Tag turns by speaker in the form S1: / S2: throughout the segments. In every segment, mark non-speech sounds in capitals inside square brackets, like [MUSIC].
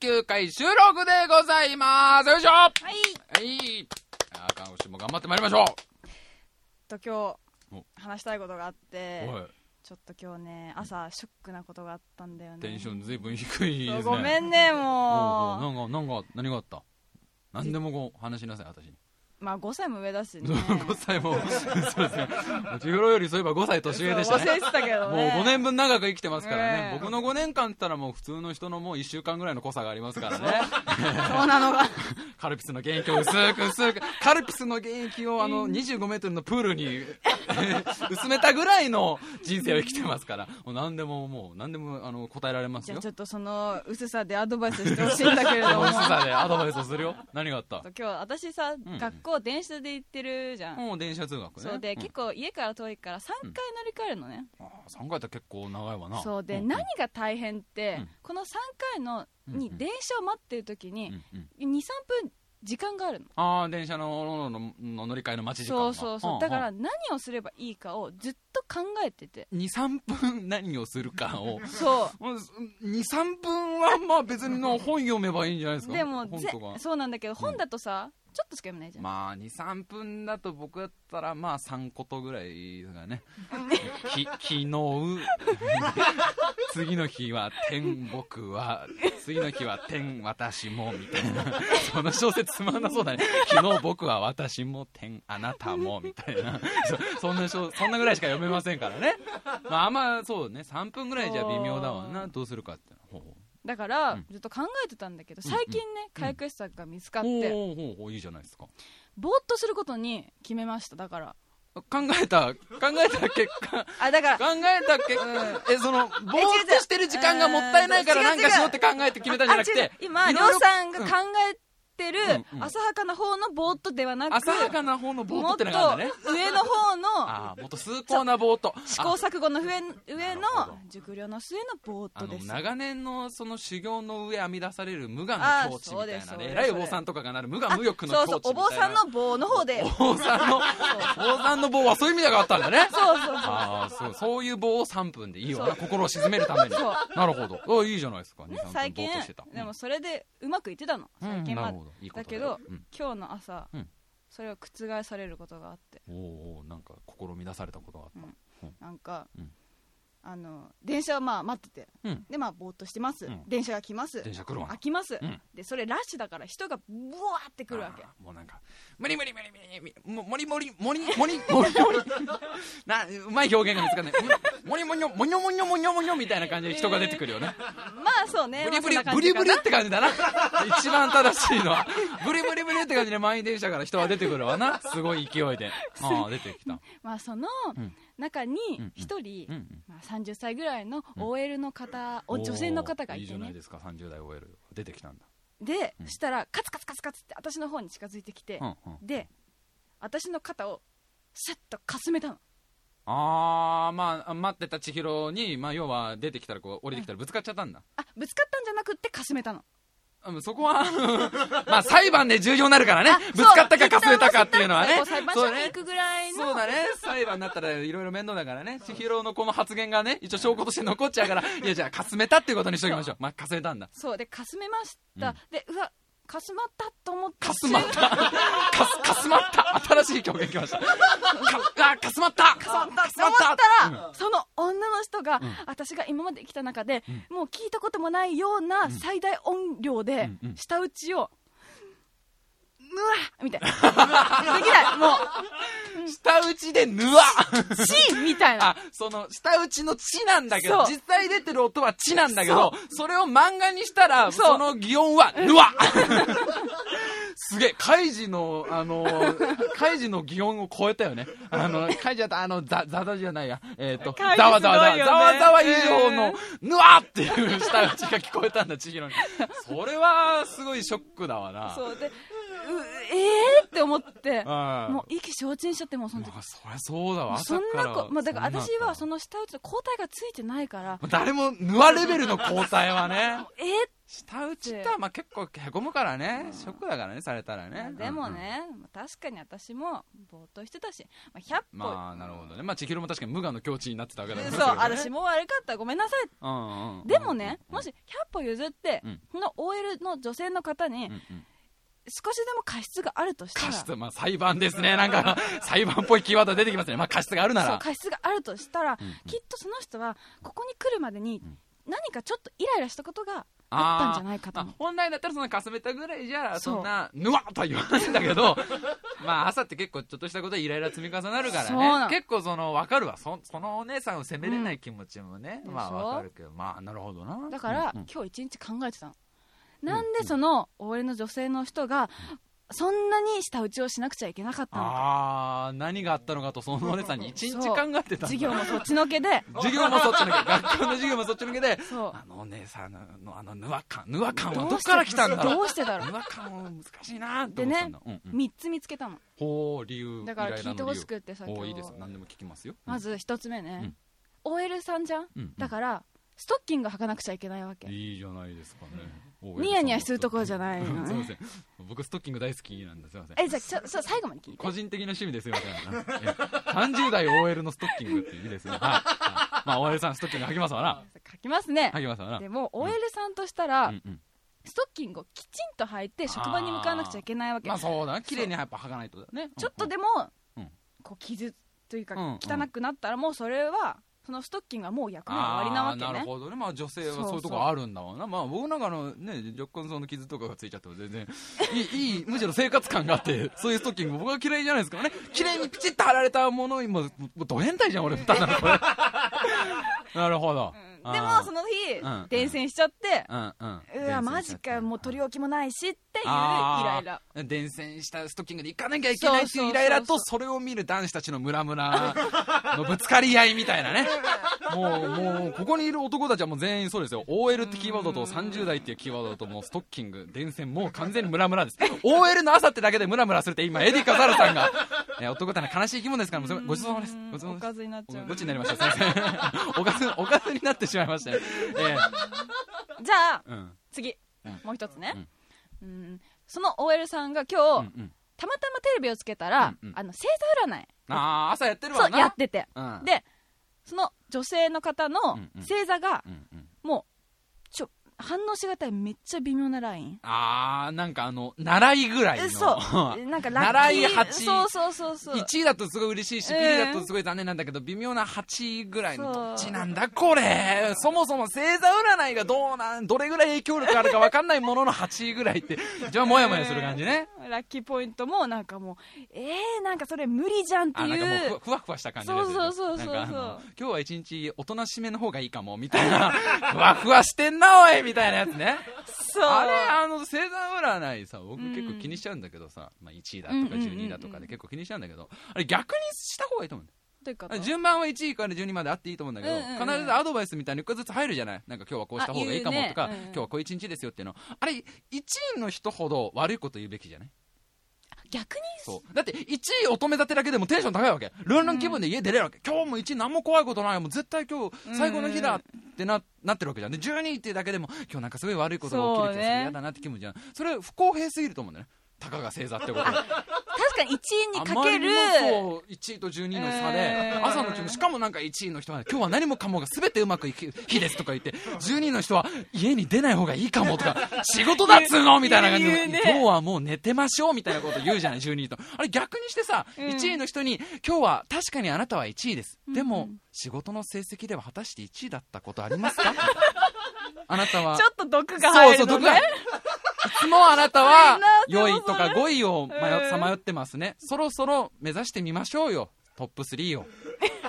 S1: 9回収録でございます。よいしょ。は
S2: はい。
S1: いあ今週も頑張ってまいりましょ
S2: と今
S1: お
S2: 日話したいことがあっ
S1: う
S2: てちょっと今日ね朝ショックなことがあったんだよね。
S1: テンションずいぶん低いですね。
S2: ごめんね
S1: おうおう
S2: も
S1: なんかなんか何があった？何でもこう話しなさい私に。
S2: うまあ5歳も上だしね。[LAUGHS]
S1: 5歳もそうですね。千尋よりそういえば5歳年上でしたね。
S2: そう忘れてたけど
S1: もう
S2: ね
S1: 5年分長く生きてますからね、
S2: ねえ。
S1: 僕の5年間って言ったらもう普通の人のもう1週間ぐらいの濃さがありますからね。
S2: そうなのが [LAUGHS]
S1: カルピスの原液を薄く薄くカルピスの原液をあの25メートルのプールに [LAUGHS] 薄めたぐらいの人生を生きてますから。もう何でももう何でもあの答えられますよ。
S2: じゃあちょっとその薄さでアドバイスしてほしいんだけれども。
S1: 薄さでアドバイスをするよ。何があった？
S2: 今日私さ、
S1: ん。
S2: 学校電車で行ってるじゃん、
S1: もう電車通学ね。
S2: そうで、
S1: ん。
S2: 結構家から遠いから3回乗り換えるのね、
S1: あー3回って結構長いわな。
S2: そうで、何が大変って、
S1: うん。
S2: この3回のに電車を待ってる時に
S1: うんうん
S2: 23分時間があるの。
S1: ああ電車ののの乗り換えの待ち時間が。
S2: そうそうそう、
S1: んん。
S2: だから何をすればいいかをずっと考えてて。
S1: 23分何をするかを。
S2: そう。
S1: 23分はまあ別にの本読めばいいんじゃないですか？
S2: でもぜそうなんだけど本だとさ、ちょっとしか読めないじゃん、
S1: まあ23分だと僕だったらまあ3ことぐらいですかね。き昨日 [LAUGHS] 次の日は天僕は次の日は天私もみたいな。その小説つまんなそうだね。昨日僕は私も天あなたもみたいな。そそんな小そんなぐらいしか読めませんからね。まああんまそうね。3分ぐらいじゃ微妙だわな。どうするかって。ほうほう
S2: だから、
S1: うん。
S2: ずっと考えてたんだけど最近ね、解決策が見つかって、
S1: おーおーおーいいじゃないですか。
S2: ぼーっとすることに決めましただから。
S1: 考えた考えた結果。[LAUGHS]
S2: あだから
S1: 考えた結果、えそのぼーっとしてる時間がもったいないからなんかしようって考えて決めたんじゃなく
S2: あ違
S1: て
S2: う。今りょ
S1: いろいうろ
S2: さんが考えてる
S1: うんうん。
S2: 浅はかな方のぼーっとではなく
S1: 浅はかな方のぼーっとってのがあるんだね。
S2: 上の方の [LAUGHS]
S1: ああもっと崇高なぼーっと
S2: 試行錯誤の上上の熟慮の末のぼーっ
S1: あの
S2: とです
S1: 長年のその修行の上編み出される無我の境地みたいなね。偉いお坊さんとかがなる無我無欲の
S2: そうそう
S1: 境地みたいな。
S2: お坊さんの棒の方で。[LAUGHS]
S1: お坊さんのお坊さんの棒はそういう意味があったんだね。[LAUGHS]
S2: そうそうそう。
S1: ああそうそういう棒を3分でいいわ心を鎮めるために。なるほど。あいいじゃないですか。
S2: ね
S1: 23
S2: 最近でもそれでうまくいってたの。
S1: うん
S2: 最近は
S1: どいいこと
S2: だけど
S1: うん。
S2: 今日の朝
S1: うん。
S2: それを覆されることがあって。
S1: おーおーなんか心乱されたことがあった、
S2: なんか
S1: うん
S2: あの電車はまあ待ってて。
S1: うん。
S2: でまあぼーっとしてます。
S1: うん。
S2: 電車が来ます。
S1: 電車来るわ。な
S2: 開きます。
S1: うん。
S2: でそれラッシュだから人がブワーって来るわけ。
S1: あーもうなんか無理無理無理無理無理。ももりもりもりもりもりもりなうまい表現が見つかんない。もりもにょもにょもにょもにょもにょみたいな感じで人が出てくるよね。
S2: まあそうね。
S1: ブリブリ
S2: まあそんな
S1: ブリブリって感じだな。[LAUGHS] 一番正しいのは。ブリブリブリって感じで満員電車から人は出てくるわな。すごい勢いで。ああ出てきた。[LAUGHS]
S2: まあその
S1: うん
S2: 中に
S1: うん
S2: 一人
S1: うんうん。
S2: まあ30歳ぐらいの OL の方お女性の方がい
S1: いいじゃない
S2: てね
S1: ですか30代 OL 出てきたんだ。
S2: で
S1: うん。
S2: したらカツカツカツカツって私の方に近づいてきて
S1: うんうん
S2: で私の肩をシャッとかすめたの。
S1: ああまあ待ってた千尋にまあ要は出てきたらこう降りてきたらぶつかっちゃったんだ。
S2: あぶつかったんじゃなくってかすめたの
S1: そこは [LAUGHS] まあ裁判で重要になるからね。
S2: あ
S1: ぶつかったかかすれたかっていうのはね。
S2: そう裁判所に行くぐらいの。
S1: そうだね。裁判になったらいろいろ面倒だからね。千尋のこの発言がね一応証拠として残っちゃうから。いやじゃあかすめたっていうことにしときましょう。まあかすめたんだ。
S2: そう。でかすめました、
S1: うん。
S2: でうわかすまったと思って。
S1: かすまった。かすかすまった。新しい表現きました。か [LAUGHS] あかすまった。かすまった。
S2: と思ったら、
S1: うん。
S2: その女の人が、
S1: うん。
S2: 私が今まで来た中で、
S1: うん。
S2: もう聞いたこともないような最大音量で舌打ちを、うわみたいな。できない。もう。
S1: 舌打ちでぬわ。
S2: チーみたいな。
S1: あ、その、舌打ちの地なんだけど、実際出てる音は地なんだけど、それを漫画にしたら、
S2: そ
S1: の擬音は、ぬわ。すげえ、カイジの、あのー、カイジの擬音を超えたよね。あの、カイジだと、あの、ザ、ザザじゃないや、えっ、と、
S2: カイジ
S1: ざわざわざわ、
S2: すごいよね
S1: ざわざわ以上の
S2: え、
S1: ぬわっていう舌打ちが聞こえたんだ、千尋に。それは、すごいショックだわな。
S2: そう。でうえーって思って
S1: うん
S2: もう意気消沈しちゃってもうその時
S1: まあそりゃそうだわ、
S2: そん。なこ、まあ、だから私はそ
S1: の、
S2: の舌打ちの抗体がついてないから
S1: 誰も、ぬわレベルの交代はね。
S2: えーっ
S1: 下打ちってまあ結構へこむからね、ショックだからねされたらね
S2: でもね、まあ確かに私もぼーっとしてたし、まあ、100歩、
S1: まあなるほどねまあ千尋も確かに無我の境地になってたわけだから
S2: そう、私も悪かったごめんなさい、
S1: うんうんうん
S2: でもね、
S1: うん
S2: もし100歩譲って、
S1: うん
S2: この OL の女性の方に
S1: うんうん
S2: 少しでも過失があるとしたら
S1: 過失まあ裁判ですね。なんか裁判っぽいキーワード出てきますね。まあ過失があるな
S2: そう
S1: ら
S2: 過失があるとしたら、
S1: うんうん。
S2: きっとその人はここに来るまでに
S1: ん。
S2: 何かちょっとイライラしたことがあったんじゃないかと
S1: 本来だったらそんなかすめたぐらいじゃ
S2: そ
S1: んなぬわっとは言わないんだけど [LAUGHS] まあ朝って結構ちょっとしたことでイライラ積み重なるからね。結構その分かるわ。そそのお姉さんを責めれない気持ちもね、
S2: うん。
S1: まあ分かるけど。まあなるほどな。
S2: だから、
S1: うんうん。
S2: 今日一日考えてたのなんでその OL の女性の人がそんなに舌打ちをしなくちゃいけなかったのか。
S1: ああ何があったのかとそのお姉さんに一日考えてた
S2: 授業もそっちのけで。
S1: 授業もそっちのけ。[LAUGHS] 学校の授業もそっちのけで。
S2: そう。
S1: あのお姉さんのあのぬわ感ぬわ感は
S2: ど
S1: っから来たんだろう。
S2: どうしてだろ
S1: ぬわ感は難しいなって思ってたんだ、うん
S2: う
S1: うん。
S2: 3つ見つけたの。
S1: ほう理由
S2: だから聞いてほしくってさ
S1: 理由お
S2: 今日
S1: いいですよ。何でも聞きますよ。
S2: まず1つ目ね、
S1: うん。
S2: OL さんじゃん、
S1: うんうん。
S2: だからストッキング履かなくちゃいけないわけ。
S1: いいじゃないですかね
S2: ニヤニヤするところじゃないのね。[LAUGHS]
S1: すいません僕ストッキング大好きなんです。いません。
S2: えじゃあちょちょ最後まで聞いて。
S1: 個人的な趣味ですよみたいなえ30代 OL のストッキングっていいですね。はい。はい。まあ OL さんストッキング履きますわな。
S2: 書きますね。
S1: 履きますわな。
S2: でも OL さんとしたら、
S1: うんうん。
S2: ストッキングをきちんと履いて職場に向かわなくちゃいけないわけ。
S1: まあそうだな綺麗にやっぱ履かないとだね。
S2: ちょっとでも、
S1: うん。
S2: こう傷というか汚くなったらもうそれはそのストッキングはもう役目が終わりなわけ
S1: あーなる
S2: ね
S1: ほどね、まあ、女性は
S2: そう
S1: いうとこあるんだわな。まあ、僕なんかのね若干その傷とかがついちゃっても全然いいいいむしろ生活感があってそういうストッキング僕は嫌いじゃないですからね。綺麗にピチッと貼られたものにもうもうド変態じゃん俺ただのこれ。[LAUGHS] なるほど、
S2: うんでもその日、
S1: うん。
S2: 伝染しちゃって、
S1: うん。うん。
S2: うわマジかもう取り置きもないしっていうイライラ。
S1: 伝染したストッキングで行かなきゃいけないっていうイライラとそれを見る男子たちのムラムラのぶつかり合いみたいなね。もうもうここにいる男たちはもう全員そうですよ。OL ってキーワードと30代っていうキーワードともうストッキング伝染もう完全にムラムラです OL の朝ってだけでムラムラするって今エディカザルさんが、[LAUGHS] ね、男ってのは悲しい生き物ですからごちそうさまです。
S2: うん
S1: ごちそうさまです。
S2: おかずになっちゃう
S1: どっちになりまおかずおかずになってしまいましたね [LAUGHS] え
S2: じゃあ
S1: えうん。
S2: 次、
S1: うん。
S2: もう一つね、うん。その OL さんが今日、
S1: うんうん。
S2: たまたまテレビをつけたら、
S1: うんうん。
S2: あの星座占い。
S1: ああ朝やってる
S2: そう
S1: わな
S2: やってて。
S1: うん。
S2: でその女性の方の
S1: うんうん。
S2: 星座が
S1: うんうん。
S2: もう反応しがたいめっちゃ微妙なライン。
S1: あーなんかあの習いぐらいの。
S2: えそう。[LAUGHS] なんかラッキー。
S1: 習い八。
S2: そうそうそうそう。
S1: 1位だとすごい嬉しいし、
S2: ええ
S1: B だとすごい残念なんだけど、微妙な8位ぐらいの、どっちなんだこれ？そもそも星座占いがどうなん、どれぐらい影響力あるか分かんないものの8位ぐらいって、一番モヤモヤする感じね。[LAUGHS]
S2: ラッキーポイントもなんかもうえー、なんかそれ無理じゃんって
S1: あ、
S2: いう。
S1: なんかもうふふわふわした感じです
S2: そうそうそうそうそう
S1: 今日は一日おとなしめの方がいいかも、みたいな、[LAUGHS] ふわふわしてんな、おいみたいなやつね。
S2: そう。
S1: あれ、あの、星座占いさ、僕
S2: うん。
S1: 結構気にしちゃうんだけどさ、まあ1位だとか12位だとかで結構気にしちゃうんだけど、あれ逆にした方がいいと思う順番は1位から12位まであっていいと思うんだけど、
S2: うんうんうん。
S1: 必ずアドバイスみたいな1個ずつ入るじゃない？なんか今日はこうした方がいいかもとか、
S2: ね。うん
S1: 今日はこう一日ですよっていうの。あれ1位の人ほど悪いこと言うべきじゃない？
S2: 逆に
S1: そう。だって1位乙女立てだけでもテンション高いわけ。ルンルン気分で家出れるわけ、今日も1位何も怖いことないもう絶対今日最後の日だってな,、なってるわけじゃん。で12位ってだけでも今日なんかすごい悪いことが起きる気がする。
S2: ね。
S1: 嫌だなって気分じゃん。それ不公平すぎると思うんだよねたかが星座ってこと。
S2: 確かに1位にかける。
S1: あまりにもそう1位と12位の差で、
S2: えー。
S1: 朝の気分しかもなんか1位の人は今日は何もかもが全てうまくいく日ですとか言って12位の人は家に出ない方がいいかもとか仕事だっつうのみたいな感じで、
S2: ね。
S1: 今日はもう寝てましょうみたいなこと言うじゃない12位と。あれ逆にしてさ、
S2: うん。
S1: 1位の人に今日は確かにあなたは1位です、でも仕事の成績では果たして1位だったことありますか？[LAUGHS] あなたは。
S2: ちょっと毒が
S1: そうそう、
S2: 入るのね
S1: 毒が。いつもあなたは4
S2: でも
S1: 位とか
S2: それ
S1: 5位をさまよってますね。そろそろ目指してみましょうよ。トップ3を。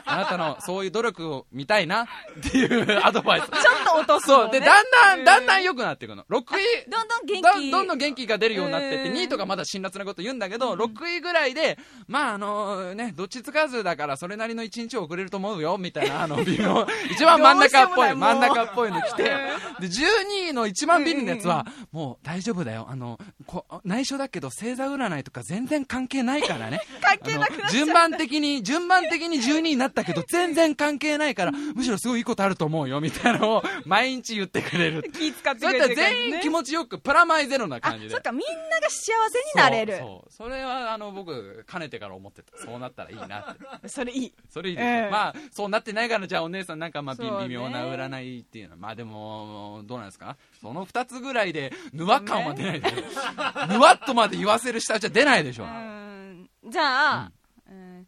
S1: あなたのそういう努力を見たいなっていうアドバイス。
S2: ちょっと落とすの、
S1: そう。
S2: ね、
S1: で、だんだん、だんだん
S2: よ
S1: 良くなっていくの。6位。
S2: どんどん元
S1: ど
S2: 気
S1: んどんどん元気が出るようになってって、
S2: うん。
S1: 2位とかまだ辛辣なこと言うんだけど、6位ぐらいで、まああのね、どっちつかずだからそれなりの1日遅れると思うよ、みたいな、あの、微妙、[LAUGHS] 一番真ん中っぽい、真ん中っぽいの来て、[LAUGHS] で、12位の一番ビリのやつは、もう大丈夫だよ、あの、こ内緒だけど星座占いとか全然関係ないからね。[LAUGHS]
S2: 関係なくなっ
S1: 順番的に、順番的に12位になっったけど全然関係ないからむしろすごいいいことあると思うよみたいなのを [LAUGHS] 毎日言ってくれる。
S2: 気使って
S1: そうやったら全員気持ちよくプラマイゼロな
S2: あ
S1: 感じで。
S2: そっかみんなが幸せになれる。
S1: そうそれはあの僕かねてから思ってた。そうなったらいいなって。[LAUGHS]
S2: それいい。
S1: それいいです、
S2: ええ
S1: まあそうなってないからじゃあお姉さんなんかまあ微妙な占いっていうの。はまあでもどうなんですか？その2つぐらいでぬわ感は出ないで。しょ [LAUGHS] ぬわっとまで言わせる下打ちは出ないでしょ、
S2: うん。じゃあ、うん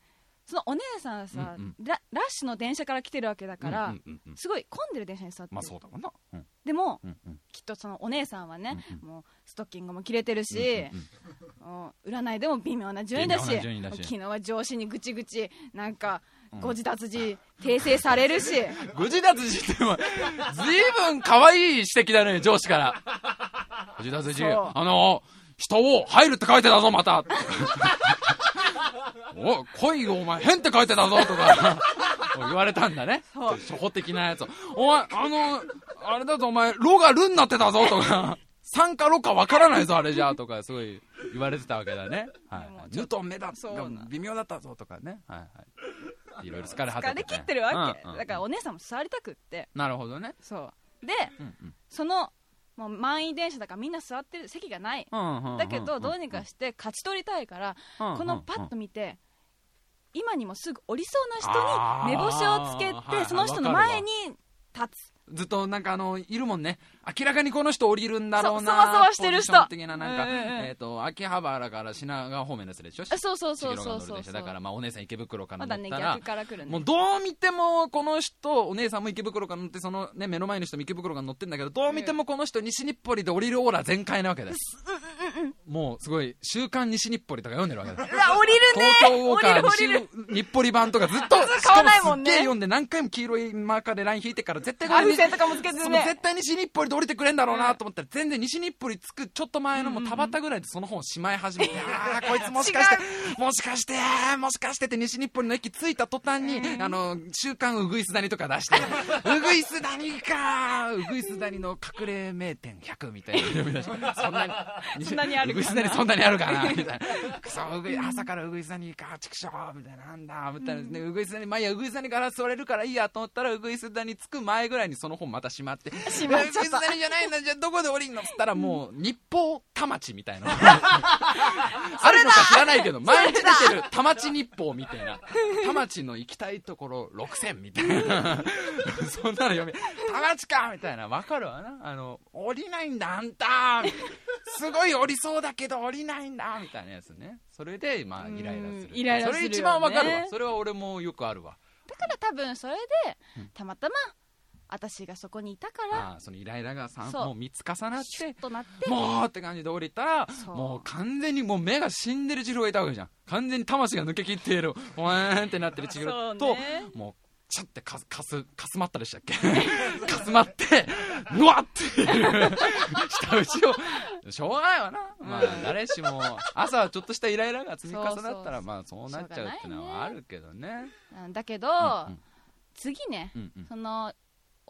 S2: そのお姉さんさ、
S1: うん
S2: ララッシュの電車から来てるわけだから、
S1: うんうんうん
S2: すごい混んでる電車に座ってる、
S1: まあそうだもんな、うん。
S2: でも
S1: うんうん。
S2: きっとそのお姉さんはね、
S1: うん
S2: もうストッキングも切れてるし、もう占いでも微妙な順位だし
S1: 位だし。
S2: 昨日は上司にぐちぐちなんか
S1: うん。
S2: ご自達字訂正されるし、[LAUGHS]
S1: ご自立寺ってもずいぶん可愛い指摘だね上司から。ご自立寺
S2: そう。
S1: あの人を入るって書いてたぞまた。[LAUGHS] お恋をお前変って書いてたぞとか。言われたんだね。
S2: そう。
S1: 初歩的なやつを。お前あのあれだとお前ロがルになってたぞとか。酸かロかわからないぞあれじゃとかすごい言われてたわけだね。はい
S2: もう「
S1: ぬ」と「目だ
S2: そうな
S1: 微妙だったぞとかね。はいはい。いろいろ疲れ果てて
S2: 疲れ切ってるわけ、
S1: うんうん
S2: だからお姉さんも座りたくって
S1: なるほどね。
S2: そうで
S1: うんうん
S2: そのもう満員電車だからみんな座ってる席がない。だけどどうにかして勝ち取りたいからこのパッと見て今にもすぐ降りそうな人に目星をつけてその人の前に立つ
S1: ずっとなんかあのいるもんね。明らかにこの人降りるんだろうな
S2: そわそわしてる人。
S1: 的ななんか、えっ、と秋葉原から品川方面のやつでしょ
S2: あそうそうそうそうそう。
S1: だからまあお姉さん池袋から
S2: まだね
S1: 乗ったら、
S2: 逆から来るね
S1: もうどう見てもこの人お姉さんも池袋から乗ってそのね目の前の人も池袋から乗ってんだけどどう見てもこの人西日暮里で降りるオーラ全開なわけですもうすごい「週刊西日暮里」とか読んでるわけです [LAUGHS]
S2: うわ降りるね。
S1: 東京ウォーカー西日暮里版とかずっと [LAUGHS]
S2: 買わないもんね。
S1: 読んで何回も黄色いマーカーでライン引いてから絶対これ
S2: あ風船とかもつけね
S1: 絶対西日暮里で降りてくれんだろうなと思ったら全然西日暮里着くちょっと前のもう田端ぐらいでその本をしまい始めて、[LAUGHS] ああこいつもしかしてもしかしてもしかしてって西日暮里の駅着いた途端に、あの週刊うぐいす谷とか出して [LAUGHS] うぐいす谷かうぐいす谷の隠れ名店100みたいな。読み出してそんなに
S2: そんなにあるかな。
S1: うぐいす谷そんなにあるかな。みたいなくそうぐい朝からうぐいす谷か畜生みたいな。なんだみたいな、ねうぐいす谷まあいいやうぐいす谷から座れるからいいやと思ったらうぐいす谷着く前ぐらいにその本また閉まって。
S2: 閉まっちゃった。
S1: うぐいす谷じゃないんだ。じゃあどこで降りんのっつったらもう日報田町みたいな。[LAUGHS] あるのか知らないけど毎日出てる田町日報みたいな。田町の行きたいところ6000みたいな。[LAUGHS] そんなの読み田町かみたいな。わかるわな。あの降りないんだあんた。すごい降りそうだけど降りないんだみたいなやつね。それでまあイライラする。
S2: うんイライラするよね。
S1: それ一番わかるわ。それは俺もよくあるわ。
S2: だから多分それでたまたま私がそこにいたから
S1: そのイライラがさもう3つ重なって
S2: なって
S1: もうって感じで降りたらもう完全にもう目が死んでる千尋がいたわけじゃん。完全に魂が抜けきっている。ほわーんってなってる千尋と、
S2: ね。
S1: もうちょってかすかすかすまったでしたっけ？[LAUGHS] かすまってうわっっていう下打ちを。しょうがないわな、まあ誰しも朝はちょっとしたイライラが積み重なったらまあそうなっちゃうっていうのはあるけどね。
S2: うん。だけど、
S1: うん。
S2: 次ね、
S1: うんうん。
S2: その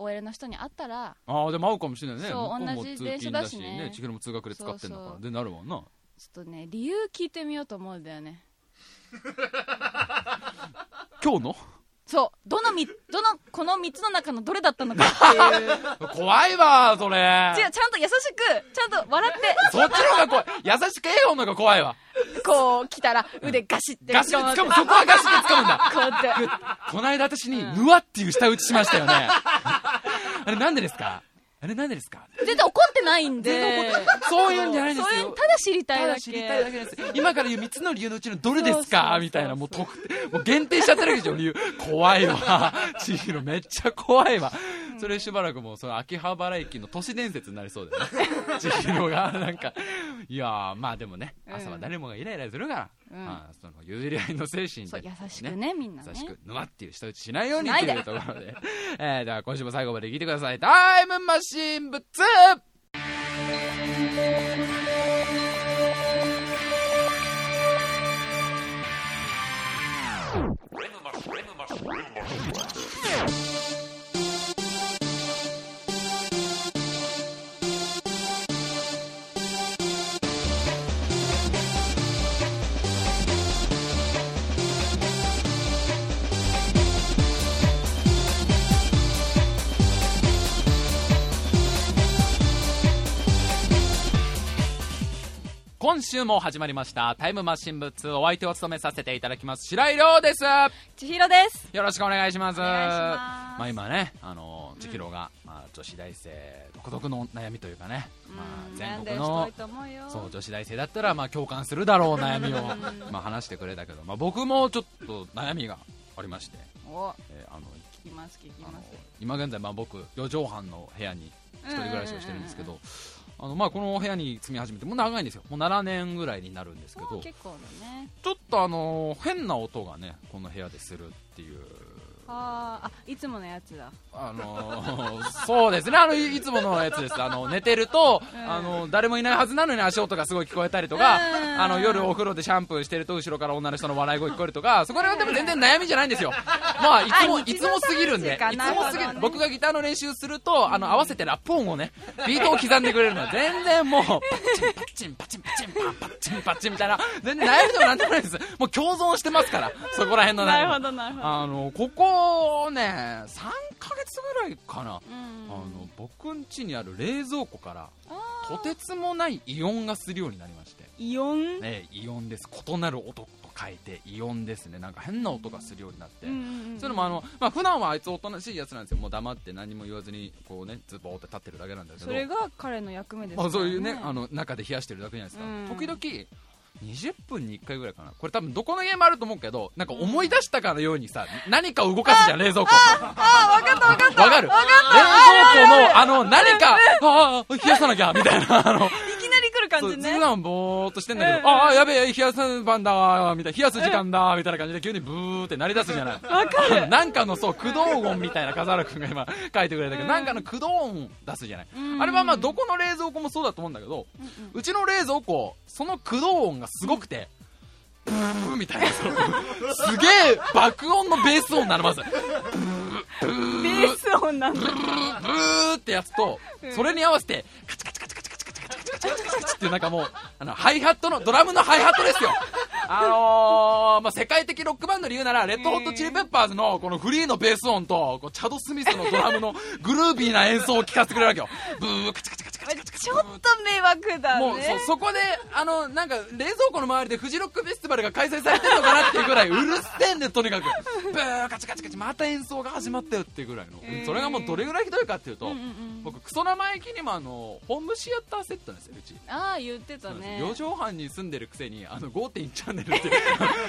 S2: OL の人に会ったら
S1: ああでも合うかもしれないね。
S2: そう同じ
S1: 通
S2: 電車
S1: 勤だし
S2: ね。
S1: ね千尋も通学で使ってんだか。らでなるもんな。
S2: ちょっとね理由聞いてみようと思うんだよね。[LAUGHS]
S1: 今日の？
S2: そう。どのみどのこの3つの中のどれだったのかっていう。[LAUGHS]
S1: 怖いわそれ。
S2: 違うちゃんと優しくちゃんと笑って。
S1: そっちの方が怖い。優しく笑顔の方が怖いわ。
S2: こう来たら腕ガシって
S1: ガシで掴むそこはガシで掴むんだ。
S2: こうやって。
S1: この間私に「ぬわ」っていう舌打ちしましたよねあれなんでですか？あれなんでですか？
S2: 全然怒ってないんで。
S1: そういうんじゃないんですよ。
S2: ただ知りたい
S1: た
S2: だけ。
S1: だ知りたいだけです。今から言う3つの理由のうちのどれですか？みたいなもう特定もう限定しちゃってるわけでしょ理由。怖いわ。千尋めっちゃ怖いわそれしばらくもその秋葉原駅の都市伝説になりそうだよね。[LAUGHS] 千尋がなんか。いやまあでもね朝は誰もがイライラするから、
S2: うん。
S1: まあ、その譲り合いの精神で、ね、
S2: 優しくねみんな、ね、
S1: 優しく沼っていう舌打ちしないようにというところで、[LAUGHS] えー、では今週も最後まで聞いてください。タイムマシンブ 2! 俺のマシン、俺のマシン、今週も始まりましたタイムマシン部2お相手を務めさせていただきます白井亮です。
S2: 千尋です。
S1: よろしくお願いします。
S2: ま
S1: あ今ねあの千尋が、まあ、女子大生独特の悩みというかね、まあ、全国のそう女子大生だったらまあ共感するだろう悩みを [LAUGHS] まあ話してくれたけど、まあ、僕もちょっと悩みがありまして
S2: お、えー、あの聞きます聞きます。
S1: 今現在まあ僕4畳半の部屋に一人暮らしをしてるんですけど、あのまあこの部屋に住み始めてもう長いんですよ。もう7年ぐらいになるんですけど
S2: 結構だね。
S1: ちょっとあの変な音がねこの部屋でするっていう
S2: ああいつものやつだ。
S1: あのー、[LAUGHS] そうですね。あのいつものやつです。あの寝てると、うん、あの誰もいないはずなのに足音がすごい聞こえたりとか、うん、あの夜お風呂でシャンプーしてると後ろから女の人の笑い声聞こえるとかそこら辺はでも全然悩みじゃないんですよ。まあいつもいつもすぎるんでいつもすぎる、僕がギターの練習するとあの合わせてラップ音をねビートを刻んでくれるのは全然もうパッチンパッチンパチンパチンパッチンパッチンみたいな。全然悩みでもなんでもないです。もう共存してますからそこら辺の悩み。
S2: なるほどなるほど。
S1: あのここね。3か月ぐらいかな、うん、あの僕ん家にある冷蔵庫からとてつもないイオンがするようになりまして。
S2: イオン
S1: ねイオンです。異なる音と書いてイオンですね。なんか変な音がするようになって、うんうんうん、そういうのもあの、まあ普段はあいつおとなしいやつなんですよ。もう黙って何も言わずにこうねズボーって立ってるだけなんだけど。
S2: それが彼の役目です
S1: ね、そういうねあの中で冷やしてるだけじゃないですか、うん、時々20分に1回ぐらいかな。これ多分どこの家もあると思うけどなんか思い出したかのようにさ何かを動かすじゃん冷蔵庫。
S2: ああ分かった分かった。
S1: 分かる。冷蔵庫のあの何かああ冷やさなきゃみたいなあの
S2: 感じね。
S1: 普段ぼーっとしてんだけど、ああ、やべえ、冷やす番だ、みたいな、冷やす時間だ、みたいな感じで急にブーって鳴り出すじゃない。
S2: わかる。[LAUGHS]
S1: なんかのそう、駆動音みたいな笠原くんが今書いてくれたけど、なんかの駆動音出すじゃない。あれはまあどこの冷蔵庫もそうだと思うんだけど、うちの冷蔵庫、その駆動音がすごくて、ブーみたいな、すげえ爆音のベース音になります。ベ
S2: ース音なんだ。ブ
S1: ーってやつと、それに合わせて、カチカチカチカチカチカチってなんかもう、あの、ハイハットの、ドラムのハイハットですよ。[LAUGHS] あのー、まあ、世界的ロックバンドで言うなら、レッドホットチリペッパーズのこのフリーのベース音と、こうチャド・スミスのドラムのグルービーな演奏を聴かせてくれるわけよ。ブー、カチカチカチカチカチカチ。
S2: ちょっと迷惑だね。
S1: もう、そ、そこで、あの、なんか、冷蔵庫の周りでフジロックフェスティバルが開催されてるのかなっていうぐらい、うるせえんで、とにかく。[LAUGHS] ブー、カチカチカチ、また演奏が始まったよっていうぐらいの。それがもうどれぐらいひどいかっていうと、僕、クソ生意気にもあの、ホームシアターセットなんですよ、うち。
S2: ああ、言ってたね。
S1: 4畳半に住んでるくせに、あの、5.1チャンネルって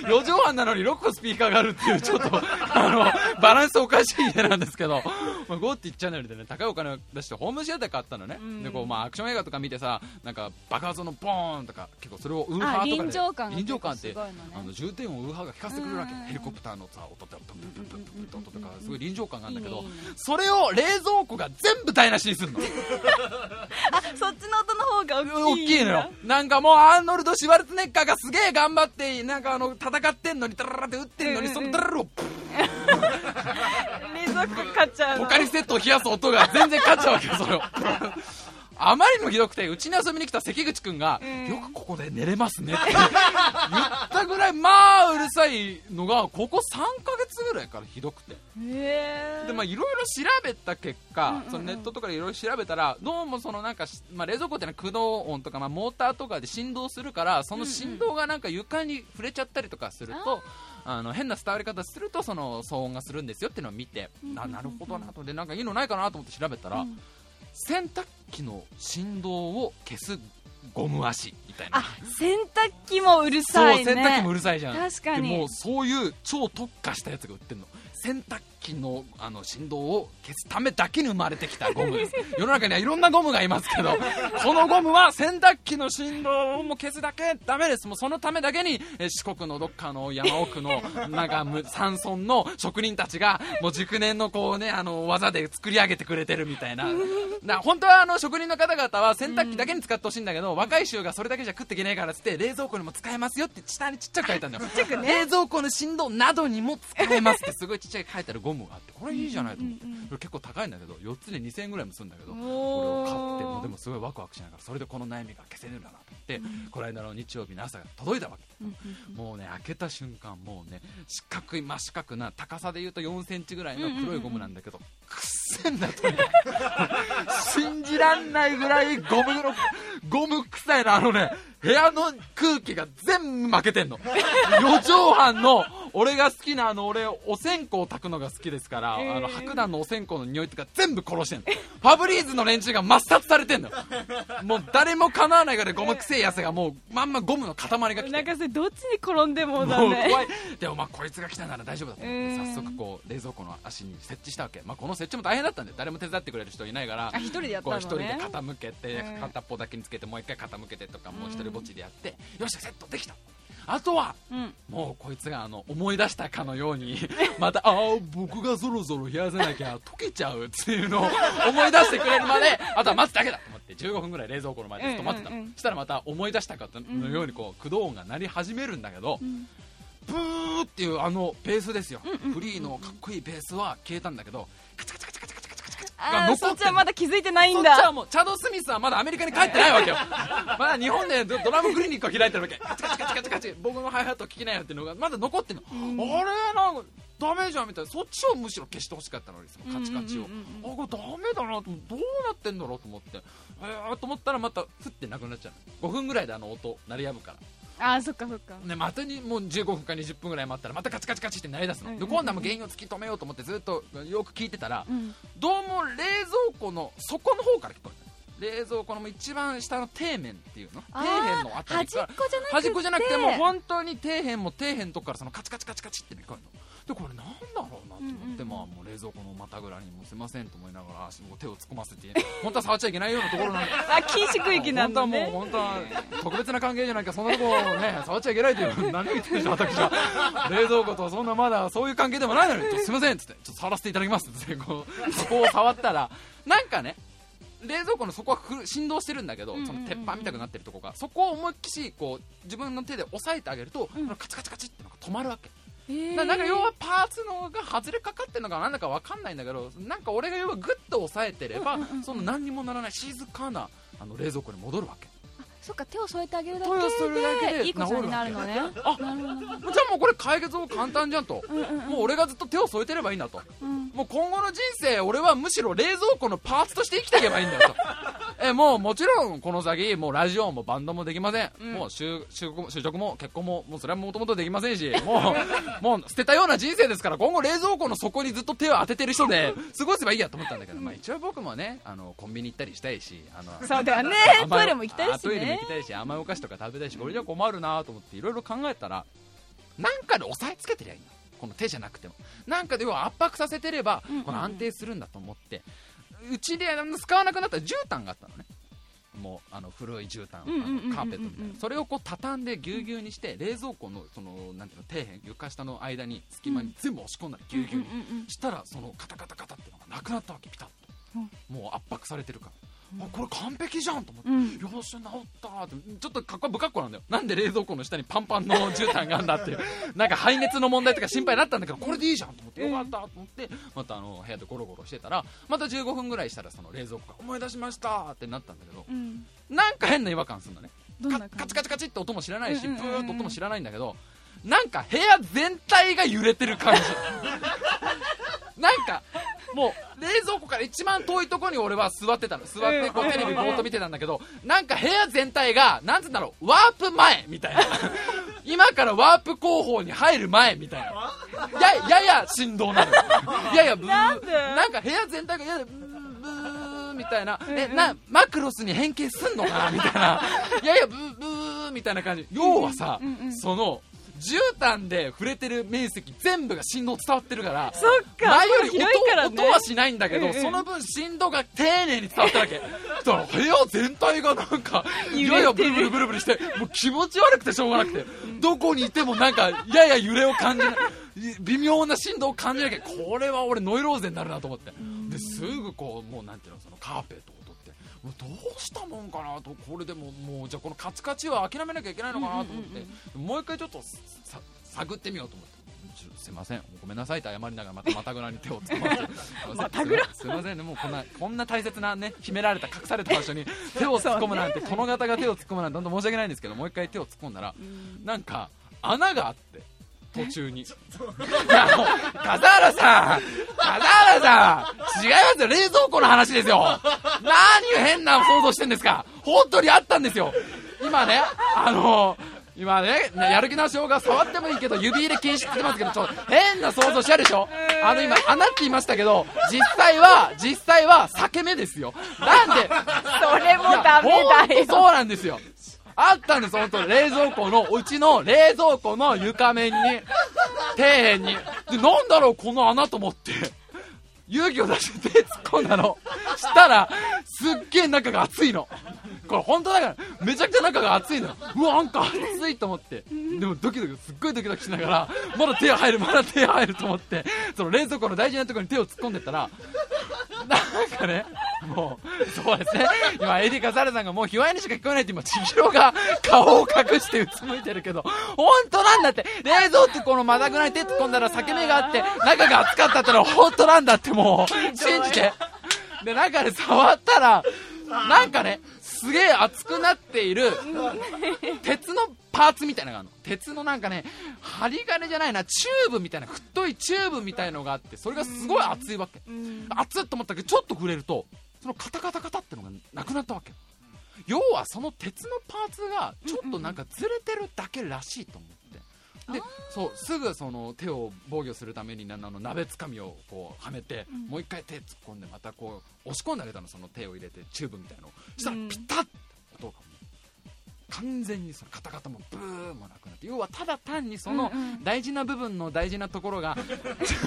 S1: 4畳半なのに6個スピーカーがあるっていうちょっとあのバランスおかしい家なんですけど、まあ、5って言っちゃうのでね高いお金を出してホームシアター買ったのね、でこうまあアクション映画とか見てさなんか爆発のボーンとか結構それをウーハーとかで臨
S2: 場感
S1: 臨場感って、あの重点をウーハーが聞かせてくれるわけ。ヘリコプターのさ音とか音とかすごい臨場感があるんだけどそれを冷蔵庫が全部台無しにするの
S2: あそっちの音の方が大きい
S1: 大きいのよなんかもうアーノルド・シュワルツネッカーがすげえ頑張ってなんかあの戦ってんのにダララって打ってんのに、そのダララを
S2: 冷蔵庫買っちゃう
S1: ポカリセットを冷やす音が全然勝っちゃうわけよそれをあまりにもひどくてうちに遊びに来た関口君が、よくここで寝れますねって [LAUGHS] 言ったぐらいまあうるさいのがここ3か月ぐらいからひどくて。でまあいろいろ調べた結果、そのネットとかでいろいろ調べたらどうもそのなんか、まあ、冷蔵庫ってのは駆動音とか、まあ、モーターとかで振動するからその振動がなんか床に触れちゃったりとかすると、あの変な伝わり方するとその騒音がするんですよっていうのを見て、あなるほどなと。でなんかいいのないかなと思って調べたら、洗濯機の振動を消すゴム足みたいな。
S2: 洗濯機もうるさい、ね、
S1: そう洗濯機もうるさいじゃん。
S2: 確かに。
S1: もうそういう超特化したやつが売ってるの洗濯機のあの振動を消すためだけに生まれてきたゴム。で [LAUGHS] す世の中にはいろんなゴムがいますけど [LAUGHS] このゴムは洗濯機の振動も消すだけダメです。もうそのためだけにえ四国のどっかの山奥のなんか山村の職人たちがもう熟年のこうねあの技で作り上げてくれてるみたいな。な本当はあの職人の方々は洗濯機だけに使ってほしいんだけど、若い衆がそれだけじゃ食っていけないからっつって冷蔵庫にも使えますよって下にちっちゃく書いたんだよ、冷蔵庫の振動などにも使えますってすごいちっちゃい書いてあるゴムがあってこれいいじゃないと思って、これ結構高いんだけど4つで2000円ぐらいもするんだけどこれを買ってもでもすごいワクワクしながらそれでこの悩みが消せるんだなと思って、この間の日曜日の朝が届いたわけ、もうね開けた瞬間もうね四角い真四角な高さでいうと4センチぐらいの黒いゴムなんだけど、くっせんだと信じらんないぐらいゴムのゴム臭いのあのね部屋の空気が全部負けてんの。四畳半の俺が好きなあの俺お線香を炊くのが好きですから、えー、あの白檀のお線香の匂いとか全部殺してんの。ファブリーズの連中が抹殺されてんの。もう誰もかなわないからゴムくせえやつがもうまんまゴムの塊が来て。
S2: なんかそれどっちに転んでもだね。怖い。
S1: でもまあこいつが来たなら大丈夫だと思って、えー、早速こう冷蔵庫の足に設置したわけ、まあ、この設置も大変だったんで誰も手伝ってくれる人いないから
S2: 一人でやったの、ね、
S1: 一人で傾けて、片っぽだけにつけてもう一回傾けてとかもう一人ぼっちでやって、よしセットできた。あとは、うん、もうこいつがあの思い出したかのように [LAUGHS] またああ僕がそろそろ冷やせなきゃ溶けちゃうっていうのを [LAUGHS] 思い出してくれるまであとは待つだけだと思って15分ぐらい冷蔵庫の前でずっと待ってた、うんうん。うん、したらまた思い出したかのようにこう駆動音が鳴り始めるんだけど、うん、ブーっていうあのベースですよ、うんうん。うんうん、フリーのかっこいいベースは消えたんだけどカチカチカチカチカチ
S2: が残ってそっちはまだ気づいてないんだ。
S1: そっちはもうチャド・スミスはまだアメリカに帰ってないわけよ。[LAUGHS] まだ日本でドラムクリニックを開いてるわけ。カチカチカチカチカチ。僕のハイハット聞きなよっていうのがまだ残ってんの、あれ？なんかダメじゃんみたいな。そっちをむしろ消してほしかったのにそのカチカチを、あこれダメだなとどうなってんだろうと思って。えー、と思ったらまたふってなくなっちゃう。5分ぐらいであの音鳴りやむから
S2: あそっかそっか。
S1: ね、またにもう15分か20分ぐらい待ったらまたカチカチカチって鳴り出すの、うんうんうん、で今度はもう原因を突き止めようと思ってずっとよく聞いてたら、うん、どうも冷蔵庫の底の方から聞こえる冷蔵庫の一番下の底面っていうの？底辺のあたりから。端っこじゃなくて。もう本当に底辺も底辺のとこからそのカチカチカチカチって聞こえるの。でこれなんだ？ろと思って、まあ、もう冷蔵庫の股ぐらにもすいませんと思いながら足も手を突っ込ませて本当は触っちゃいけないようなところなんで。[LAUGHS]
S2: あ禁止区域なんだ、
S1: ね、本当はもう本当は特別な関係じゃないかそんなところね触っちゃいけないという何を言ってるんでしょ私は。[LAUGHS] 冷蔵庫とそんなまだそういう関係でもないのにすいませんっつってちょっと触らせていただきますってこう。そこを触ったらなんかね冷蔵庫の底は振動してるんだけど、その鉄板みたくなってるとこがそこを思いっきしこう自分の手で押さえてあげると、うん、カチカチカチって止まるわけななんか要はパーツのが外れかかってるのかなんだか分かんないんだけどなんか俺が要はグッと押さえてれば、その何にもならない静かなあの冷蔵庫に戻るわけ
S2: そっか手を添えてあげるだけでいいことになるのね。あ
S1: じゃあもうこれ解決も簡単じゃんと、うんうんうん、もう俺がずっと手を添えてればいいんだと、うん、もう今後の人生俺はむしろ冷蔵庫のパーツとして生きていけばいいんだよと。[LAUGHS] えもうもちろんこの先もうラジオもバンドもできません、うん、もう就就職も結婚ももうそれはもともとできませんし。[LAUGHS] もうもう捨てたような人生ですから今後冷蔵庫の底にずっと手を当ててる人で過ごせばいいやと思ったんだけど、まあ、一応僕もねあのコンビニ行ったりしたいしあの
S2: そうだよね。トイレも行きたいし、ね、
S1: 行きたいし甘いお菓子とか食べたいしこれじゃ困るなと思っていろいろ考えたらなんかで押さえつけてりゃいいんだこの手じゃなくても。なんかで要は圧迫させてればこの安定するんだと思って。うちで使わなくなった絨毯があったのね。もうあの古い絨毯カーペットみたいな。それをこう畳んでぎゅうぎゅうにして冷蔵庫のそのなんていうの底辺床下の間に隙間に全部押し込んだぎゅうぎゅうに。したらそのカタカタカタっていうのがなくなったわけピタッと。もう圧迫されてるからあこれ完璧じゃんと思って、うん、よし治ったって。ちょっとかっこ不格好なんだよ。なんで冷蔵庫の下にパンパンの絨毯があるんだっていう。[LAUGHS] なんか排熱の問題とか心配になったんだけどこれでいいじゃんと思って。よかったと思って。またあの部屋でゴロゴロしてたらまた15分ぐらいしたらその冷蔵庫が思い出しましたってなったんだけど、うん、なんか変な違和感するんだねカチカチカチって音も知らないし、ブーっと音も知らないんだけどなんか部屋全体が揺れてる感じ。なんかもう冷蔵庫から一番遠いところに俺は座ってたの。座ってこうテレビぼーっと見てたんだけどなんか部屋全体がなんつうんだろうワープ前みたいな。今からワープ後方に入る前みたいな。ややや振動なのいやいやブー。なんか部屋全体がややブーみたいな。えなマクロスに変形すんのかなみたいな。いやいやブーブーみたいな感じ。要はさ、その絨毯で触れてる面積全部が振動伝わってるから
S2: そっか
S1: 前より音,、音はしないんだけど、うんうん、その分振動が丁寧に伝わったわけ。だから部屋全体がなんかややブルブルブルブルしてもう気持ち悪くてしょうがなくて。どこにいてもなんかやや揺れを感じない。微妙な振動を感じなきゃこれは俺ノイローゼになるなと思って。ですぐこうもうなんていうのそのカーペットどうしたもんかなとこれでももうじゃあこのカチカチは諦めなきゃいけないのかなと思って、もう一回ちょっと探ってみようと思って。すいません。ごめんなさいと謝りながらまたまたぐらに手をつけま [LAUGHS] す
S2: またぐら？
S1: すいません。ねもうこんなこんな大切なね秘められた隠された場所に手を突っ込むなんて殿方が手を突っ込むなんて本当申し訳ないんですけどもう一回手を突っ込んだらなんか穴があって途中に。[LAUGHS] いや、もう、笠原さん笠原さん違いますよ冷蔵庫の話ですよ何を変な想像してんですか本当にあったんですよ今ねあの今ね、やる気なしょうが触ってもいいけど、指入れ禁止って言ってますけど、ちょっと変な想像しちゃうでしょあの今、穴って言いましたけど、実際は、実際は裂け目ですよ。なんで、[LAUGHS]
S2: それもダメだよ。
S1: そうなんですよ。あったんです、本当冷蔵庫の、うちの冷蔵庫の床面に、底辺に。で、なんだろう、この穴と思って。勇気を出して手突っ込んだの。したら、すっげえ中が熱いの。これ本当だから、めちゃくちゃ中が熱いの。うわ、なんか熱いと思って。でもドキドキ、すっごいドキドキしながら、まだ手入る、まだ手入ると思って、その冷蔵庫の大事なところに手を突っ込んでったら、なんかね、もう、そうですね。今、エリカ・サルさんがもう卑猥にしか聞こえないって今、千尋が顔を隠してうつむいてるけど、本当なんだって。冷蔵庫のまだぐらい手突っ込んだら裂け目があって、中が熱かったってのは本当なんだってもう、信じて。で、中で触ったら、なんかね、すげえ熱くなっている、鉄のパーツみたいなのがあるの。鉄のなんかね、針金じゃないな、チューブみたいな、太いチューブみたいのがあって、それがすごい熱いわけ。熱っと思ったけど、ちょっと触れると、そのカタカタカタってのがなくなったわけ要はその鉄のパーツがちょっとなんかずれてるだけらしいと思ってでそうすぐその手を防御するためにあの鍋つかみをこうはめて、うん、もう一回手突っ込んでまたこう押し込んであげたのその手を入れてチューブみたいなのしたらピタッと音が完全にそのカタカタもブーもなくなって要はただ単にその大事な部分の大事なところが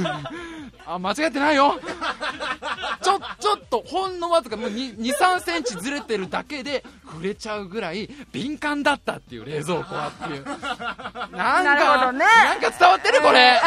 S1: [LAUGHS] あ間違ってないよ。[LAUGHS] ちょちょっとほんのわずか23センチずれてるだけで触れちゃうぐらい敏感だったっていう冷蔵庫はっていう。[LAUGHS] なんか、ね、なんか伝わってるこれ、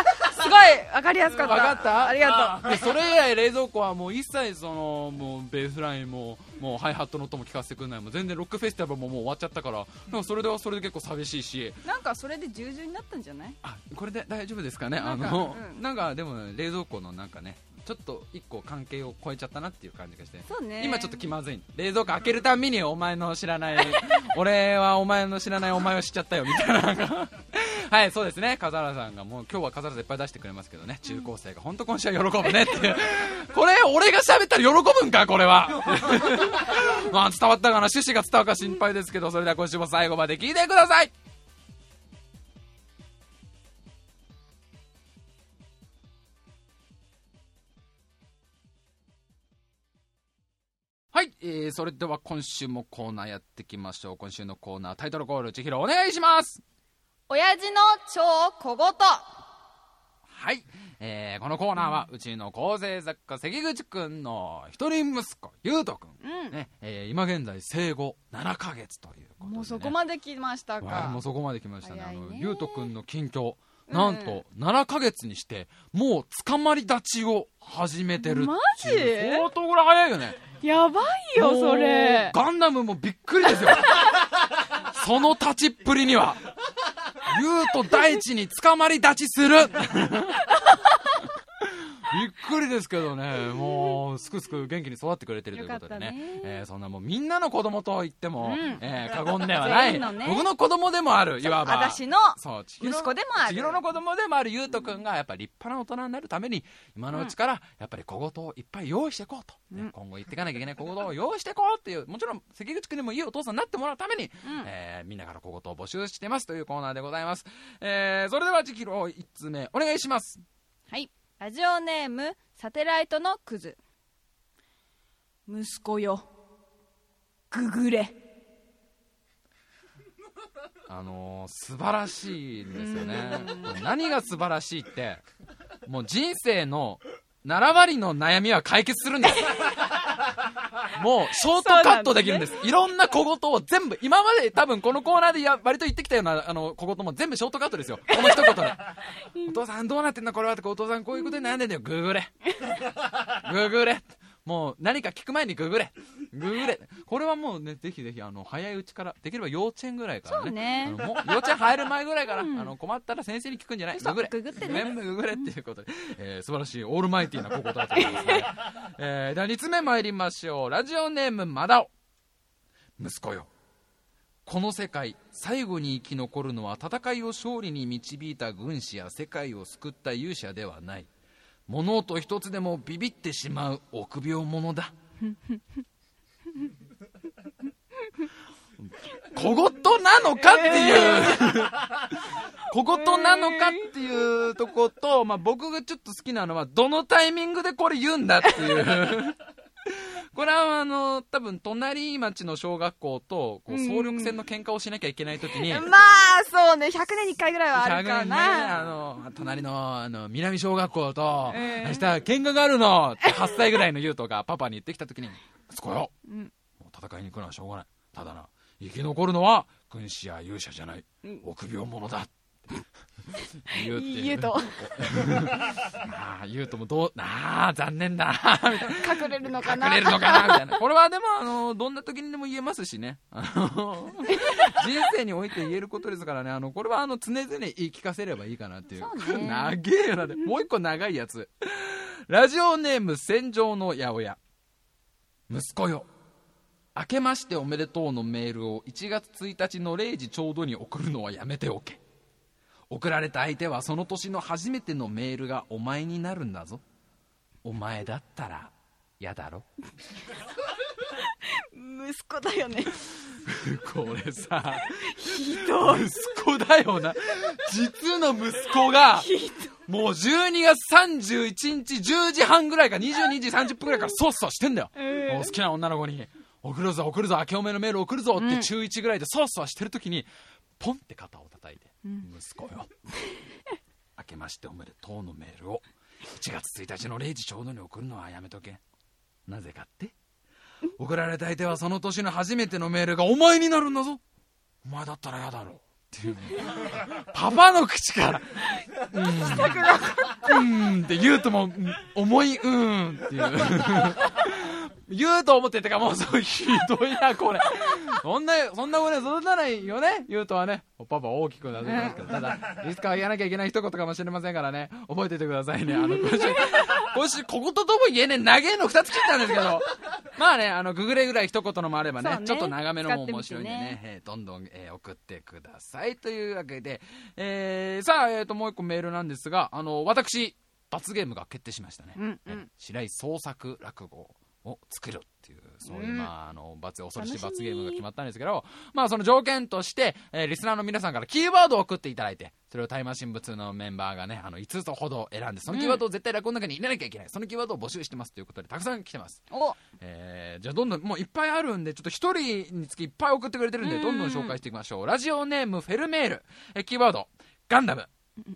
S2: すごい分かりやすかった。
S1: 分かった？
S2: ありが
S1: とう。でそれ以来冷蔵庫はもう一切そのもうベースラインももうハイハットの音も聞かせてくれない。もう全然ロックフェスティバルももう終わっちゃったから。なんかそれではそれで結構寂しいし。
S2: なんかそれで従順になったんじゃない？
S1: あこれで大丈夫ですかね？あの、うん、なんかでも冷蔵庫のなんかねちょっと一個関係を超えちゃったなっていう感じがして。
S2: ね、
S1: 今ちょっと気まずい。冷蔵庫開けるたびにお前の知らない。[LAUGHS] 俺はお前の知らないお前を知っちゃったよみたいな。[LAUGHS] はいそうですね。笠原さんがもう今日は笠原さんいっぱい出してくれますけどね。中高生が本当今週は喜ぶねっていう。[LAUGHS] これ俺が喋ったら喜ぶんかこれは。まあ伝わったかな。趣旨が伝わるか心配ですけどそれでは今週も最後まで聞いてくださいはい、えー、それでは今週もコーナーやっていきましょう。今週のコーナー、タイトルコール、千尋お願いします
S2: 親父の超小言
S1: はい、えー、このコーナーは、うちの構成作家、関口くんの一人息子、ゆうとくん。うん、ね、えー、今現在生後7ヶ月ということで、ね、
S2: もうそこまで来ましたか。
S1: もうそこまで来ましたね。ねあの、ゆうとくんの近況。なんと、7ヶ月にして、もう捕まり立ちを始めてるマ
S2: ジ？
S1: 相当ぐらい早いよね。
S2: やばいよ、それ。
S1: ガンダムもびっくりですよ。[LAUGHS] その立ちっぷりには。言うと大地に捕まり立ちするびっくりですけどね、もう、すくすく元気に育ってくれてるということでね、ね。えー、そんなもうみんなの子供と言っても、うん、えー、過言ではない、ね、僕の子供でもある、いわば。
S2: 私の息子でもある。
S1: 千尋の子供でもある。ゆうとくんが、やっぱり立派な大人になるために、今のうちから、やっぱり小言をいっぱい用意していこうと、うん、今後言っていかなきゃいけない小言を用意していこうっていう、もちろん関口くんでもいいお父さんになってもらうために、うん、えー、みんなから小言を募集してますというコーナーでございます。えー、それでは、千尋1つ目、お願いします。
S2: はい。ラジオネームサテライトのクズ。息子よ。ググれ。
S1: あのー、素晴らしいんですよね。何が素晴らしいってもう人生の7割の悩みは解決するんです [LAUGHS] もう、ショートカットできるんです。いろんな小言を全部、今まで多分このコーナーでや割と言ってきたような、あの、小言も全部ショートカットですよ。この一言で。[LAUGHS] お父さんどうなってんのこれはってお父さんこういうことで悩んでんだよ。ググれ。ググれ。もう何か聞く前にググれ。ググれ。これはもうね、ぜひぜひ、あの、早いうちから、できれば幼稚園ぐらいからね。
S2: ね
S1: もう幼稚園入る前ぐらいから、うん、あの、困ったら先生に聞くんじゃないググれ。
S2: ググってね。
S1: 全部ググれっていうことで、えー、素晴らしい、オールマイティーな心だと思いますね。[LAUGHS] えー、では2つ目参りましょう。ラジオネーム、まだお。息子よ。この世界最後に生き残るのは戦いを勝利に導いた軍師や世界を救った勇者ではない物音一つでもビビってしまう臆病者だ [LAUGHS] 小言なのかっていう、小言なのかっていうとこと、まあ、僕がちょっと好きなのは、どのタイミングでこれ言うんだっていう。これはあの多分隣町の小学校とこう総力戦の喧嘩をしなきゃいけない時に、
S2: まあそうね。100年に1回ぐらいはあるか
S1: 100
S2: な、
S1: 年ねあの隣のあの南小学校と、
S2: ええ。
S1: 明日喧嘩があるのって8歳ぐらいの優斗がパパに言ってきた時に「息子よ、
S2: うん。
S1: もう戦いに行くのはしょうがない。ただな生き残るのは軍師や勇者じゃない、
S2: うん
S1: 臆病者だ」[LAUGHS] 言う
S2: 言うと [LAUGHS]
S1: まあ言うともどう [LAUGHS] なあ残念だ
S2: 隠れるのかな
S1: 隠れるのかなみたいな。これはでも、あの、どんな時にでも言えますしね。あの、人生において言えることですからね。あの、これはあの、常々言い聞かせればいいかなっていう。
S2: そうね
S1: 長えよな。でもう一個長いやつ。ラジオネーム、戦場の八百屋。息子よ。明けましておめでとうのメールを1月1日の0時ちょうどに送るのはやめておけ。送られた相手はその年の初めてのメールがお前になるんだぞ。お前だったら嫌だろ。
S2: 息子だよね。
S1: これさ
S2: ひどい。
S1: 息子だよな。実の息子がもう12月31日10時半ぐらいか22時30分ぐらいからそっそしてんだよ、
S2: え
S1: もう好きな女の子に送るぞ送るぞ明けおめのメール送るぞって中1ぐらいでそっそしてる時にポンって肩を叩いて、息子よ。[LAUGHS] 明けましておめでとうのメールを。1月1日の0時ちょうどに送るのはやめとけ。なぜかって？送られた相手はその年の初めてのメールがお前になるんだぞ。お前だったら嫌だろ。っていう。パパの口から「うん」うん。って言うともうん。重い「うん」っていう言うと思っててかもうそうひどいなこれ。そんなそんな子ね育たないよね？言うとはね。おパパ大きくなってますけどただいつかは言わなきゃいけない一言かもしれませんからね。覚えててくださいね。あの今週今週小言とも言えねえ長えの2つ切ったんですけど。まあねあのググレぐらい一言のもあればね
S2: ね。
S1: ちょっと長めのも面白いんでね
S2: 使ってみて
S1: えーどんどん、えー送ってください。というわけで、えーさあ、えー、ともう一個メールなんですがあの私罰ゲームが決定しましたね、
S2: うんうん。
S1: えー白井創作落語を作るっていうそういう、
S2: うん。
S1: まあ、あの罰恐ろしい罰ゲームが決まったんですけど、まあ、その条件として、えーリスナーの皆さんからキーワードを送っていただいてそれをタイムマシン部2のメンバーがねあの5つほど選んでそのキーワードを絶対落語の中に入れなきゃいけない、そのキーワードを募集してますということでたくさん来てます。
S2: お。
S1: えーじゃあどんどんもういっぱいあるんでちょっと一人につきいっぱい送ってくれてるんで
S2: うん。
S1: どんどん紹介していきましょう。ラジオネームフェルメール。えーキーワード。ガンダム
S2: う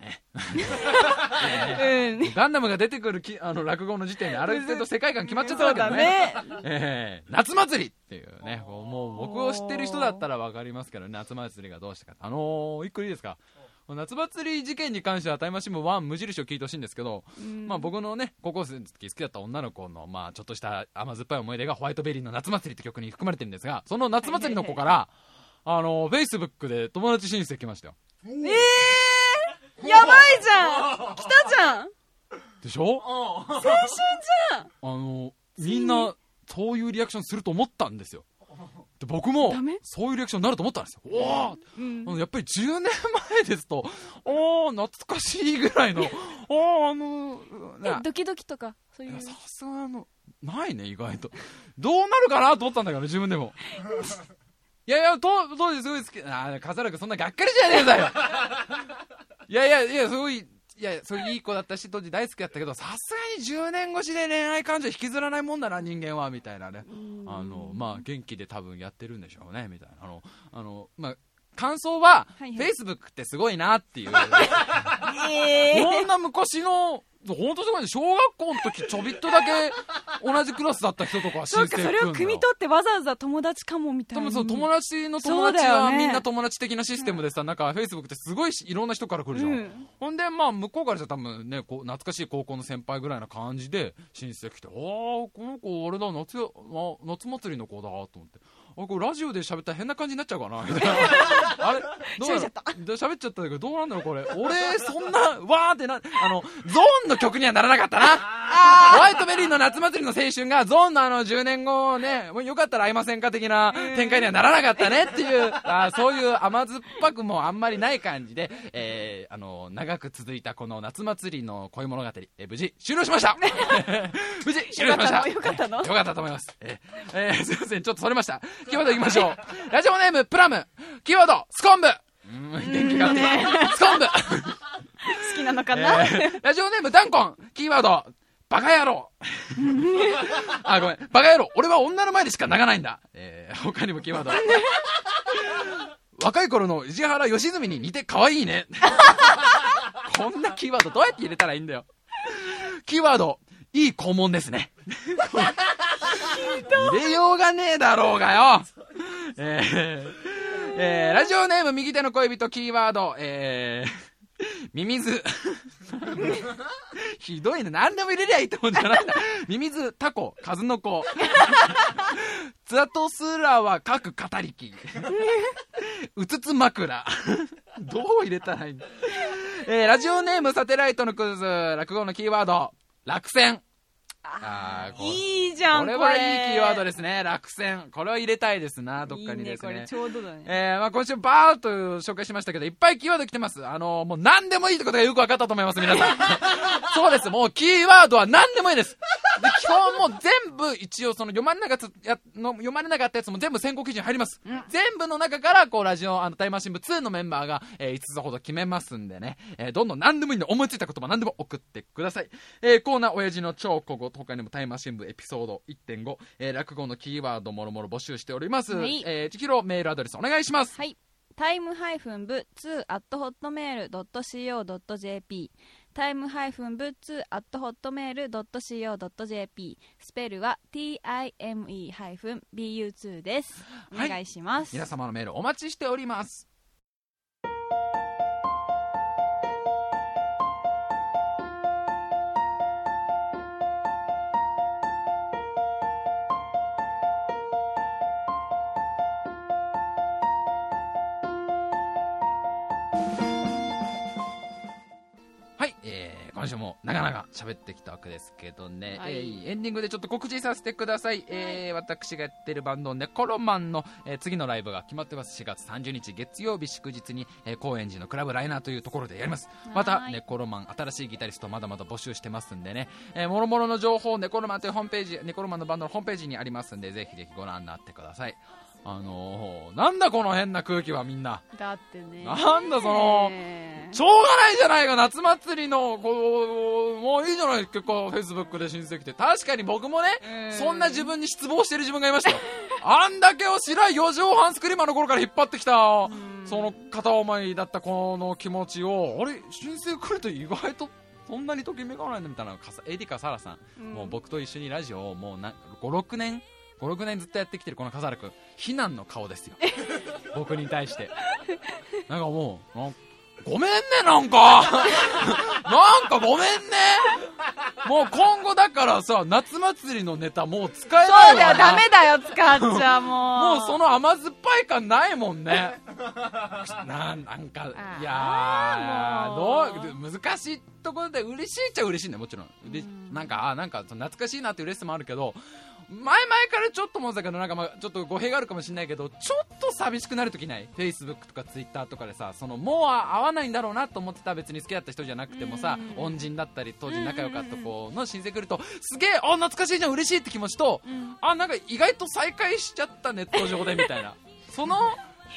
S2: ん。
S1: ガンダムが出てくるきあの落語の時点である程度世界観決まっちゃったわけだね。
S2: だね。
S1: えー夏祭りっていうねもう僕を知ってる人だったら分かりますけどね夏祭りがどうしたかあのー、一個いいですか？夏祭り事件に関してはタイムマシン部1無印を聞いてほしいんですけど、
S2: うん。
S1: まあ、僕のね高校生の時好きだった女の子の、まあ、ちょっとした甘酸っぱい思い出がホワイトベリーの夏祭りって曲に含まれてるんですがその夏祭りの子から [LAUGHS] あのフェイスブックで友達申請来ましたよ。
S2: えー、[LAUGHS] やばいじゃん。[LAUGHS] 来たじゃん。
S1: でしょ？
S2: 青春じゃん。
S1: あのみんなそういうリアクションすると思ったんですよ。で僕もそういうリアクションになると思ったんですよ。おー。
S2: うん。
S1: やっぱり10年前ですとおー懐かしいぐらいのおーあの
S2: ドキドキとかそういう。
S1: いやさすがあのないね意外と。どうなるかなと思ったんだけどね自分でも [LAUGHS] いやいや当当時すごい好きああ笠原君そんながっかりじゃねえんだよ。いやいやいやすごいいやそういういい子だったし当時大好きだったけどさすがに10年越しで恋愛感情引きずらないもんだな人間はみたいなね。あのまあ元気で多分やってるんでしょうねみたいな。あのあのまあ感想は、フェイスブックってすごいなっていう。[LAUGHS]
S2: えー。
S1: こんな昔の本当すごいね。小学校の時ちょびっとだけ同じクラスだった人とかは申
S2: そうかそれを汲み取ってわざわざ友達かもみたいな。
S1: 多分その友達の友達はみんな友達的なシステムでさ、なんかフェイスブックってすごいしいろんな人から来るじゃん、
S2: うん。
S1: ほんでまあ向こうからじゃ多分ねこう懐かしい高校の先輩ぐらいな感じで申請来てああこの子あれだ夏夏祭りの子だと思ってあこれラジオで喋ったら変な感じになっちゃうかな？みたいな。[LAUGHS] あれ？どう
S2: 喋っちゃった。
S1: で喋っちゃったけどどうなんだろうこれ？俺そんなわーってなあのゾーンの曲にはならなかったな。ホワイトベリーの夏祭りの青春がゾーンのあの10年後ねもうよかったら会いませんか的な展開にはならなかったねっていうあーそういう甘酸っぱくもあんまりない感じで、えーあの長く続いたこの夏祭りの恋物語、えー無事終了しました。[LAUGHS] [LAUGHS] 無事終了しました。
S2: よかったの？よかったの？
S1: よかったと思います。えーえーすいません、ちょっとそれました。キーワードいきましょう。ラジオネーム、プラム。キーワード、スコンブ。スコンブ。好
S2: きなのかな、え
S1: ー、ラジオネーム、ダンコン。キーワード、バカ野郎あ、ごめん。バカ野郎。俺は女の前でしか泣かないんだ。えー、他にもキーワード。若い頃の石原良純に似て可愛いね。こんなキーワードどうやって入れたらいいんだよ。キーワード、いい肛門ですね。入れようがねえだろうがよ。えー、えー、ラジオネーム右手の恋人キーワード、えー、ミミズ。ひどいね。何でも入れりゃいいってもんじゃないんだ。ミミズ、タコ、数の子。ツアトスラは各語りき。うつつ枕。どう入れたらいいんだ。えー、ラジオネームサテライトのクズ、落語のキーワード、落選。
S2: ああいいじゃん
S1: これはいいキーワードですね。落選。これは入れたいですなどっかにですねね。
S2: ちょうどだね。
S1: えー、まあ今週バーっと紹介しましたけどいっぱいキーワード来てます。あのー、もう何でもいいってことがよく分かったと思います皆さん。[LAUGHS] そうです。もうキーワードは何でもいいです。で基本もう全部一応その読まれなかったやの読まれなかったやつも全部選考基準入ります、うん、全部の中からこうラジオあのタイマー新聞2のメンバーが、えー、5つほど決めますんでね、えー、どんどん何でもいいんで思いついた言葉何でも送ってください、えー、コーナー親父の超小言他にもタイマー新聞エピソード1.5、えー、落語のキーワードもろもろ募集しております、はい、えー、ちきろメールアドレスお願いします。
S2: はい。タイムハイフン部2 at hotmail.co.jp タイムハイフンブッツアットホットメールドット CO.jp スペルは time ハイフン bu2 です。お願いします、
S1: 皆様のメールお待ちしております今週も長々喋ってきたわけですけどね、はい、えー、エンディングでちょっと告知させてください、えー、私がやってるバンドネコロマンの、えー、次のライブが決まってます。4月30日月曜日祝日に、えー、高円寺のクラブライナーというところでやります。またネコロマン新しいギタリストまだまだ募集してますんでね、えー、もろもろの情報ネコロマンというホームページネコロマンのバンドのホームページにありますんでぜひぜひご覧になってくださいあのー、なんだこの変な空気はみんな。
S2: だってね。
S1: なんだその、しょうがないじゃないか、夏祭りの、こう、もういいじゃない結構、フェイスブックで親戚って。確かに僕もね、そんな自分に失望してる自分がいましたよ。[LAUGHS] あんだけを白い4畳半スクリーマーの頃から引っ張ってきた、その片思いだったこの気持ちを、あれ、親戚来ると意外と、そんなにときめかないんだみたいな、エディカ・サラさん、もう僕と一緒にラジオをもうな5、6年56年ずっとやってきてるこの笠原君非難の顔ですよ。[LAUGHS] 僕に対して。なんかもうごめんねなんか。[LAUGHS] なんかごめんね。もう今後だからさ夏祭りのネタもう使えないわ
S2: そうだよダメだよ使っちゃも
S1: う。[LAUGHS] もうその甘酸っぱい感ないもんね。ななんかいやどう難しいところで嬉しいっちゃ嬉しいねもちろん、ん、なんかあなんか懐かしいなって嬉しさもあるけど前々からちょっと思ってたけどなんかまあちょっと語弊があるかもしれないけどちょっと寂しくなるときない？Facebook とか Twitter とかでさそのもう会わないんだろうなと思ってた別に好きだった人じゃなくてもさ恩人だったり当時仲良かった子の親戚来るとすげえあ懐かしいじゃん嬉しいって気持ちと、あなんか意外と再会しちゃったネット上でみたいな。その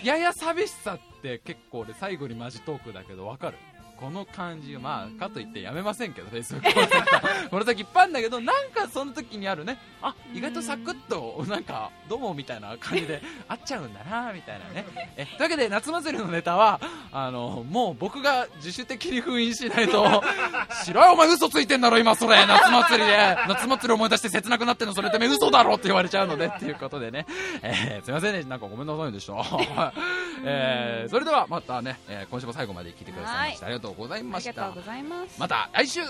S1: やや寂しさって結構俺最後にマジトークだけど分かる？この感じまあかといってやめませんけどフェイスブックこの先いっぱいあるんだけどなんかその時にあるねあ意外とサクッとなんかどうもみたいな感じで会っちゃうんだなみたいなね。えというわけで夏祭りのネタはあのもう僕が自主的に封印しないと [LAUGHS] 白いお前嘘ついてんだろ今それ。夏祭りで。夏祭り思い出して切なくなってんのそれてめ嘘だろって言われちゃうのでっていうことでね、えー、すいませんね。なんかごめんなさいでした、[LAUGHS] えー、それではまたね、えー、今週も最後まで聞いてくださいましてありがとうとうございました。また来週